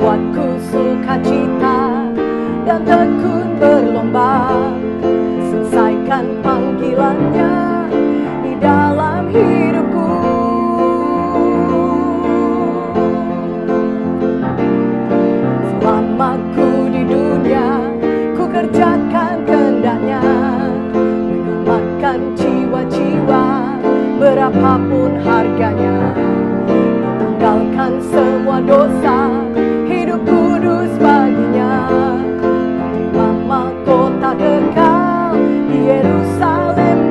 membuatku suka cita dan tekun berlomba. Selesaikan panggilannya di dalam hidupku. Selama ku di dunia ku kerjakan kendaknya menyelamatkan jiwa-jiwa berapa Jerusalén.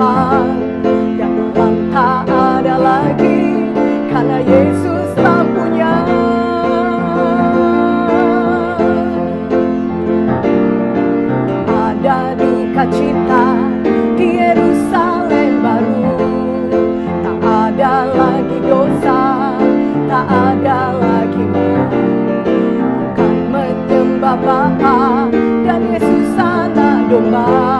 Kehidupan Yang malam tak ada lagi Karena Yesus lampunya ada duka cita di Yerusalem baru. Tak ada lagi dosa tak ada lagi bukan menyembah Bapa dan Yesus anak domba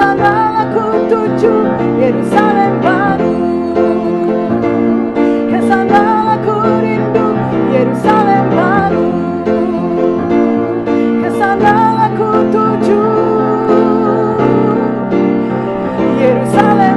sanalah ku tuju Yerusalem baru. Ke sanalah rindu Yerusalem baru. Ke sanalah tuju Yerusalem